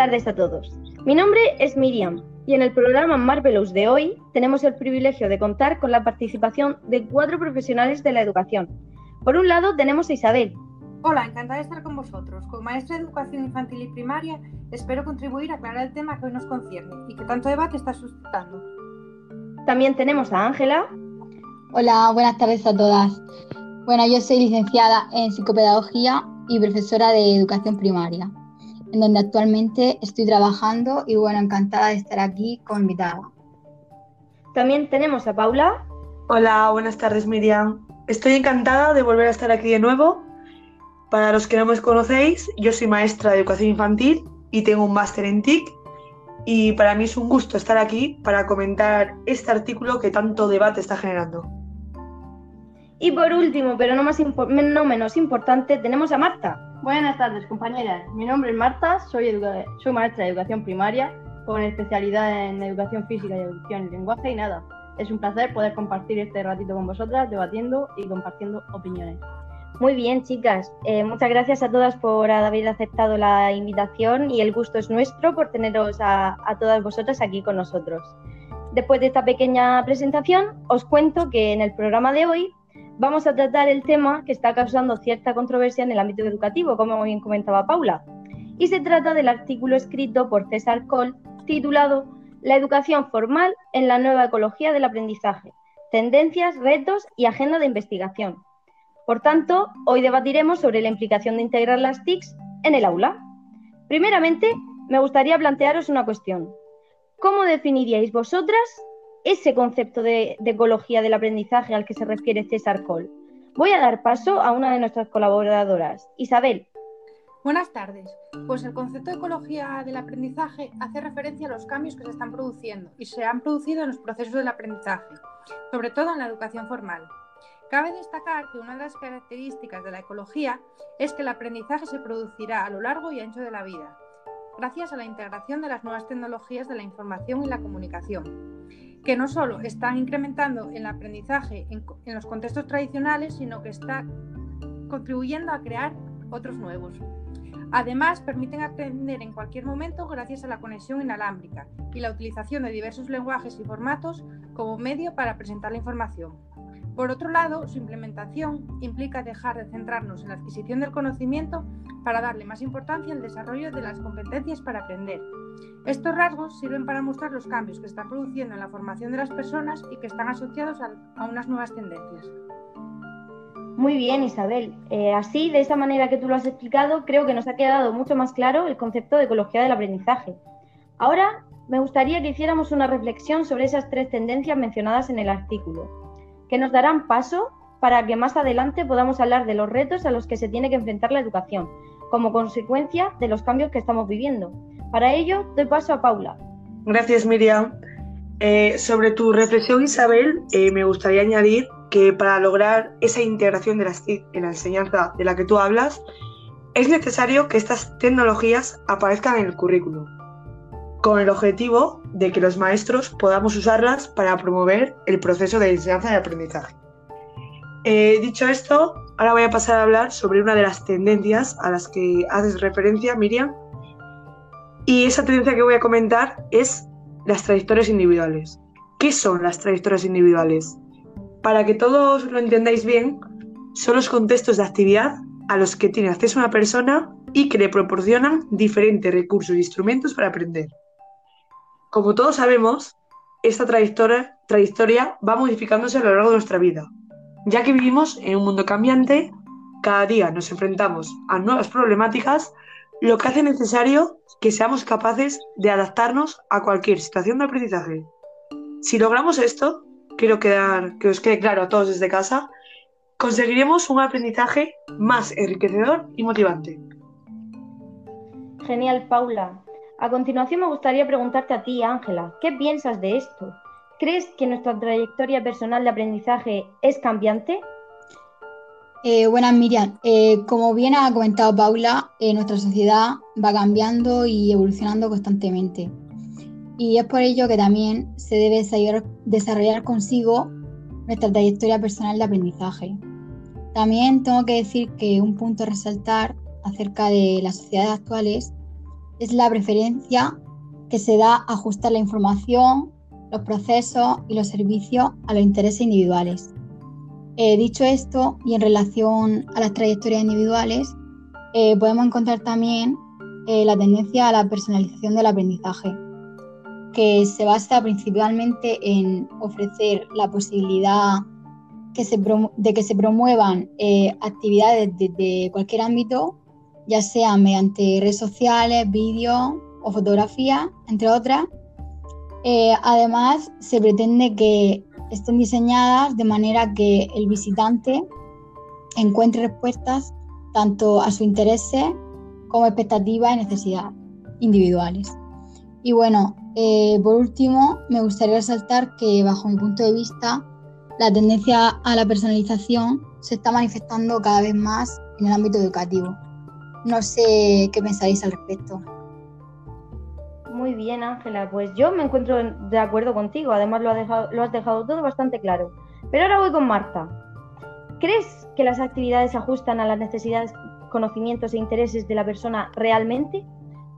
tardes a todos. Mi nombre es Miriam y en el programa Marvelous de hoy tenemos el privilegio de contar con la participación de cuatro profesionales de la educación. Por un lado tenemos a Isabel. Hola, encantada de estar con vosotros. Como maestra de educación infantil y primaria, espero contribuir a aclarar el tema que hoy nos concierne y que tanto debate está suscitando. También tenemos a Ángela. Hola, buenas tardes a todas. Bueno, yo soy licenciada en psicopedagogía y profesora de educación primaria en donde actualmente estoy trabajando y bueno, encantada de estar aquí con invitada. También tenemos a Paula. Hola, buenas tardes Miriam. Estoy encantada de volver a estar aquí de nuevo. Para los que no me conocéis, yo soy maestra de educación infantil y tengo un máster en TIC y para mí es un gusto estar aquí para comentar este artículo que tanto debate está generando. Y por último, pero no, más no menos importante, tenemos a Marta. Buenas tardes, compañeras. Mi nombre es Marta, soy, soy maestra de educación primaria con especialidad en educación física y educación en lenguaje y nada. Es un placer poder compartir este ratito con vosotras, debatiendo y compartiendo opiniones. Muy bien, chicas. Eh, muchas gracias a todas por haber aceptado la invitación y el gusto es nuestro por teneros a, a todas vosotras aquí con nosotros. Después de esta pequeña presentación, os cuento que en el programa de hoy vamos a tratar el tema que está causando cierta controversia en el ámbito educativo, como bien comentaba Paula. Y se trata del artículo escrito por César Coll titulado La educación formal en la nueva ecología del aprendizaje, tendencias, retos y agenda de investigación. Por tanto, hoy debatiremos sobre la implicación de integrar las TICs en el aula. Primeramente, me gustaría plantearos una cuestión. ¿Cómo definiríais vosotras ese concepto de, ecología del aprendizaje al que se refiere César Col. Voy a dar paso a una de nuestras colaboradoras, Isabel. Buenas tardes. Pues el concepto de ecología del aprendizaje hace referencia a los cambios que se están produciendo y se han producido en los procesos del aprendizaje, sobre todo en la educación formal. Cabe destacar que una de las características de la ecología es que el aprendizaje se producirá a lo largo y ancho de la vida, gracias a la integración de las nuevas tecnologías de la información y la comunicación que no solo están incrementando el aprendizaje en, los contextos tradicionales, sino que está contribuyendo a crear otros nuevos. Además, permiten aprender en cualquier momento gracias a la conexión inalámbrica y la utilización de diversos lenguajes y formatos como medio para presentar la información. Por otro lado, su implementación implica dejar de centrarnos en la adquisición del conocimiento para darle más importancia al desarrollo de las competencias para aprender. Estos rasgos sirven para mostrar los cambios que están produciendo en la formación de las personas y que están asociados a, unas nuevas tendencias. Muy bien, Isabel. Eh, así, de esa manera que tú lo has explicado, creo que nos ha quedado mucho más claro el concepto de ecología del aprendizaje. Ahora, me gustaría que hiciéramos una reflexión sobre esas tres tendencias mencionadas en el artículo, que nos darán paso para que más adelante podamos hablar de los retos a los que se tiene que enfrentar la educación, como consecuencia de los cambios que estamos viviendo. Para ello, doy paso a Paula. Gracias, Miriam. Eh, sobre tu reflexión, Isabel, eh, me gustaría añadir que para lograr esa integración de las TIC en la enseñanza de la que tú hablas, es necesario que estas tecnologías aparezcan en el currículum, con el objetivo de que los maestros podamos usarlas para promover el proceso de enseñanza y aprendizaje. Eh, dicho esto, ahora voy a pasar a hablar sobre una de las tendencias a las que haces referencia, Miriam. Y esa tendencia que voy a comentar es las trayectorias individuales. ¿Qué son las trayectorias individuales? Para que todos lo entendáis bien, son los contextos de actividad a los que tiene acceso una persona y que le proporcionan diferentes recursos e instrumentos para aprender. Como todos sabemos, esta trayectoria, trayectoria va modificándose a lo largo de nuestra vida, ya que vivimos en un mundo cambiante, cada día nos enfrentamos a nuevas problemáticas, lo que hace necesario que seamos capaces de adaptarnos a cualquier situación de aprendizaje. Si logramos esto, quiero quedar, que os quede claro a todos desde casa, conseguiremos un aprendizaje más enriquecedor y motivante. Genial, Paula. A continuación me gustaría preguntarte a ti, Ángela, ¿qué piensas de esto? ¿Crees que nuestra trayectoria personal de aprendizaje es cambiante? Eh, buenas, Miriam. Eh, como bien ha comentado Paula, eh, nuestra sociedad va cambiando y evolucionando constantemente. Y es por ello que también se debe desarrollar consigo nuestra trayectoria personal de aprendizaje. También tengo que decir que un punto a resaltar acerca de las sociedades actuales es la preferencia que se da a ajustar la información, los procesos y los servicios a los intereses individuales. Eh, dicho esto, y en relación a las trayectorias individuales, eh, podemos encontrar también eh, la tendencia a la personalización del aprendizaje, que se basa principalmente en ofrecer la posibilidad de que se promuevan actividades desde cualquier ámbito, ya sea mediante redes sociales, vídeos o fotografías, entre otras. Además, se pretende que estén diseñadas de manera que el visitante encuentre respuestas tanto a su intereses como expectativas y necesidades individuales. Y bueno, eh, por último, me gustaría resaltar que bajo mi punto de vista, la tendencia a la personalización se está manifestando cada vez más en el ámbito educativo. No sé qué pensáis al respecto. Muy bien, Ángela. Pues yo me encuentro de acuerdo contigo. Además, lo, lo has dejado todo bastante claro. Pero ahora voy con Marta. ¿Crees que las actividades ajustan a las necesidades, conocimientos e intereses de la persona realmente?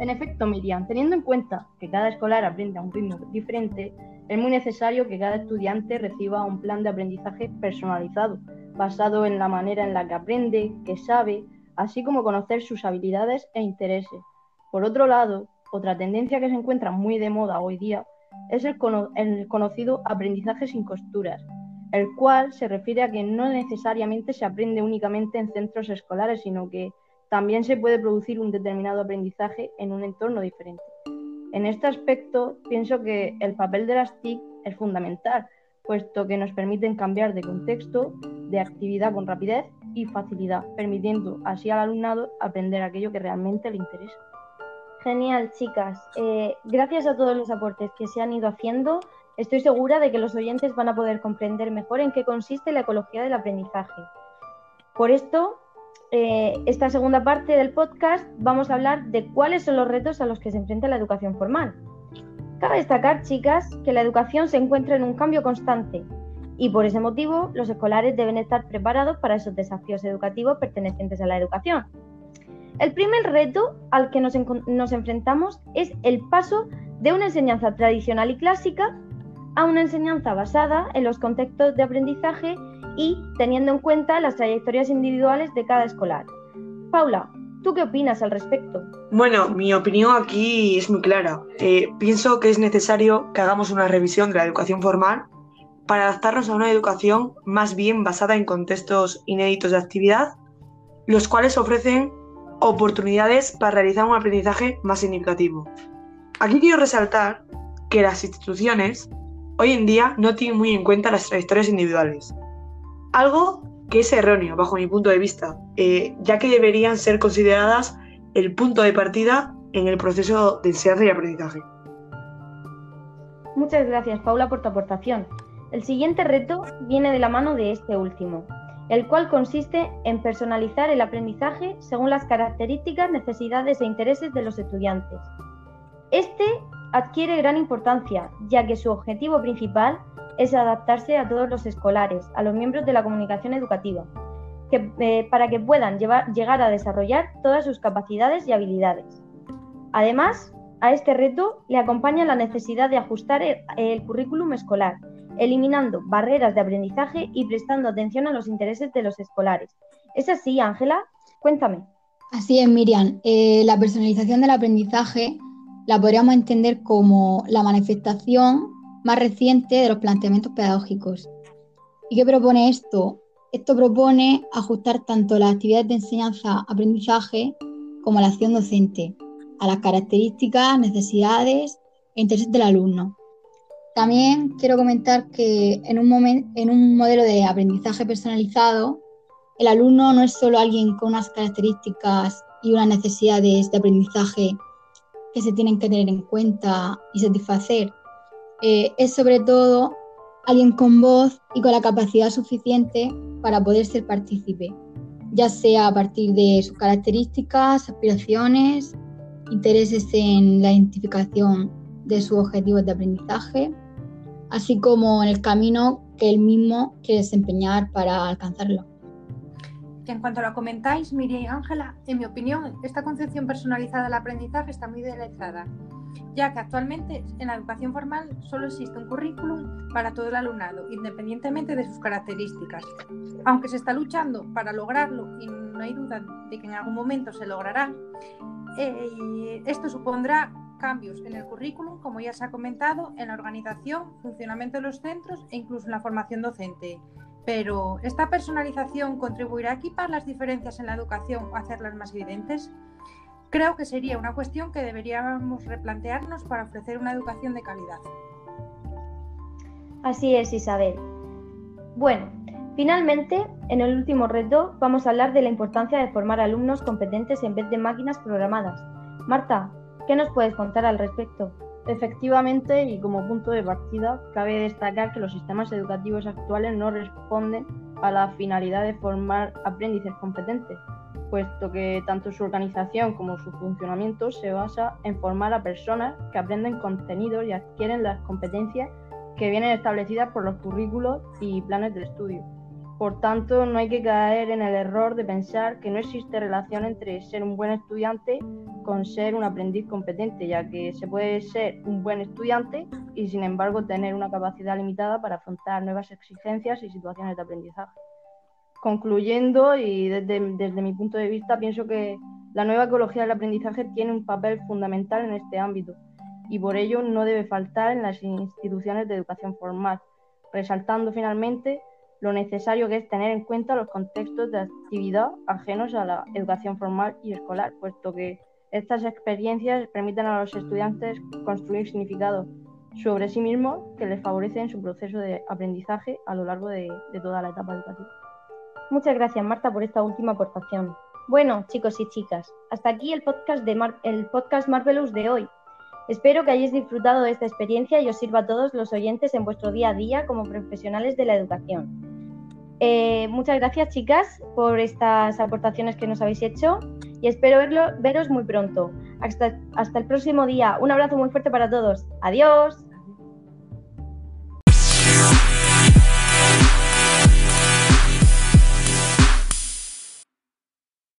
En efecto, Miriam, teniendo en cuenta que cada escolar aprende a un ritmo diferente, es muy necesario que cada estudiante reciba un plan de aprendizaje personalizado, basado en la manera en la que aprende, que sabe, así como conocer sus habilidades e intereses. Por otro lado, otra tendencia que se encuentra muy de moda hoy día es el, conocido aprendizaje sin costuras, el cual se refiere a que no necesariamente se aprende únicamente en centros escolares, sino que también se puede producir un determinado aprendizaje en un entorno diferente. En este aspecto, pienso que el papel de las TIC es fundamental, puesto que nos permiten cambiar de contexto, de actividad con rapidez y facilidad, permitiendo así al alumnado aprender aquello que realmente le interesa. Genial, chicas. Eh, gracias a todos los aportes que se han ido haciendo, estoy segura de que los oyentes van a poder comprender mejor en qué consiste la ecología del aprendizaje. Por esto, eh, esta segunda parte del podcast vamos a hablar de cuáles son los retos a los que se enfrenta la educación formal. Cabe destacar, chicas, que la educación se encuentra en un cambio constante y por ese motivo los escolares deben estar preparados para esos desafíos educativos pertenecientes a la educación. El primer reto al que nos, enfrentamos es el paso de una enseñanza tradicional y clásica a una enseñanza basada en los contextos de aprendizaje y teniendo en cuenta las trayectorias individuales de cada escolar. Paula, ¿tú qué opinas al respecto? Bueno, mi opinión aquí es muy clara. Eh, pienso que es necesario que hagamos una revisión de la educación formal para adaptarnos a una educación más bien basada en contextos inéditos de actividad, los cuales ofrecen oportunidades para realizar un aprendizaje más significativo. Aquí quiero resaltar que las instituciones hoy en día no tienen muy en cuenta las trayectorias individuales, algo que es erróneo bajo mi punto de vista, eh, ya que deberían ser consideradas el punto de partida en el proceso de enseñanza y aprendizaje. Muchas gracias, Paula, por tu aportación. El siguiente reto viene de la mano de este último, el cual consiste en personalizar el aprendizaje según las características, necesidades e intereses de los estudiantes. Este adquiere gran importancia, ya que su objetivo principal es adaptarse a todos los escolares, a los miembros de la comunicación educativa, eh, para que puedan llegar a desarrollar todas sus capacidades y habilidades. Además, a este reto le acompaña la necesidad de ajustar el currículum escolar, eliminando barreras de aprendizaje y prestando atención a los intereses de los escolares. ¿Es así, Ángela? Cuéntame. Así es, Miriam. Eh, la personalización del aprendizaje la podríamos entender como la manifestación más reciente de los planteamientos pedagógicos. ¿Y qué propone esto? Esto propone ajustar tanto las actividades de enseñanza-aprendizaje como la acción docente a las características, necesidades e intereses del alumno, también quiero comentar que en un, modelo de aprendizaje personalizado, el alumno no es solo alguien con unas características y unas necesidades de aprendizaje que se tienen que tener en cuenta y satisfacer. Eh, es sobre todo alguien con voz y con la capacidad suficiente para poder ser partícipe, ya sea a partir de sus características, aspiraciones, intereses en la identificación de sus objetivos de aprendizaje, así como en el camino que él mismo quiere desempeñar para alcanzarlo. En cuanto lo comentáis, Miriam y Ángela, en mi opinión, esta concepción personalizada del aprendizaje está muy idealizada, ya que actualmente en la educación formal solo existe un currículum para todo el alumnado, independientemente de sus características. Aunque se está luchando para lograrlo y no hay duda de que en algún momento se logrará, eh, esto supondrá cambios en el currículum, como ya se ha comentado, en la organización, funcionamiento de los centros e incluso en la formación docente. Pero, ¿esta personalización contribuirá a equipar las diferencias en la educación o hacerlas más evidentes? Creo que sería una cuestión que deberíamos replantearnos para ofrecer una educación de calidad. Así es, Isabel. Bueno, finalmente, en el último reto vamos a hablar de la importancia de formar alumnos competentes en vez de máquinas programadas. Marta, ¿qué nos puedes contar al respecto? Efectivamente, y como punto de partida, cabe destacar que los sistemas educativos actuales no responden a la finalidad de formar aprendices competentes, puesto que tanto su organización como su funcionamiento se basa en formar a personas que aprenden contenidos y adquieren las competencias que vienen establecidas por los currículos y planes de estudio. Por tanto, no hay que caer en el error de pensar que no existe relación entre ser un buen estudiante con ser un aprendiz competente, ya que se puede ser un buen estudiante y sin embargo tener una capacidad limitada para afrontar nuevas exigencias y situaciones de aprendizaje. Concluyendo, y desde, desde mi punto de vista, pienso que la nueva ecología del aprendizaje tiene un papel fundamental en este ámbito y por ello no debe faltar en las instituciones de educación formal, resaltando finalmente lo necesario que es tener en cuenta los contextos de actividad ajenos a la educación formal y escolar, puesto que estas experiencias permiten a los estudiantes construir significados sobre sí mismos que les favorecen su proceso de aprendizaje a lo largo de, toda la etapa educativa. Muchas gracias, Marta, por esta última aportación. Bueno, chicos y chicas, hasta aquí el podcast, de el podcast Marvelous de hoy. Espero que hayáis disfrutado de esta experiencia y os sirva a todos los oyentes en vuestro día a día como profesionales de la educación. Eh, muchas gracias, chicas, por estas aportaciones que nos habéis hecho y espero verlo, veros muy pronto. Hasta, hasta el próximo día. Un abrazo muy fuerte para todos. Adiós.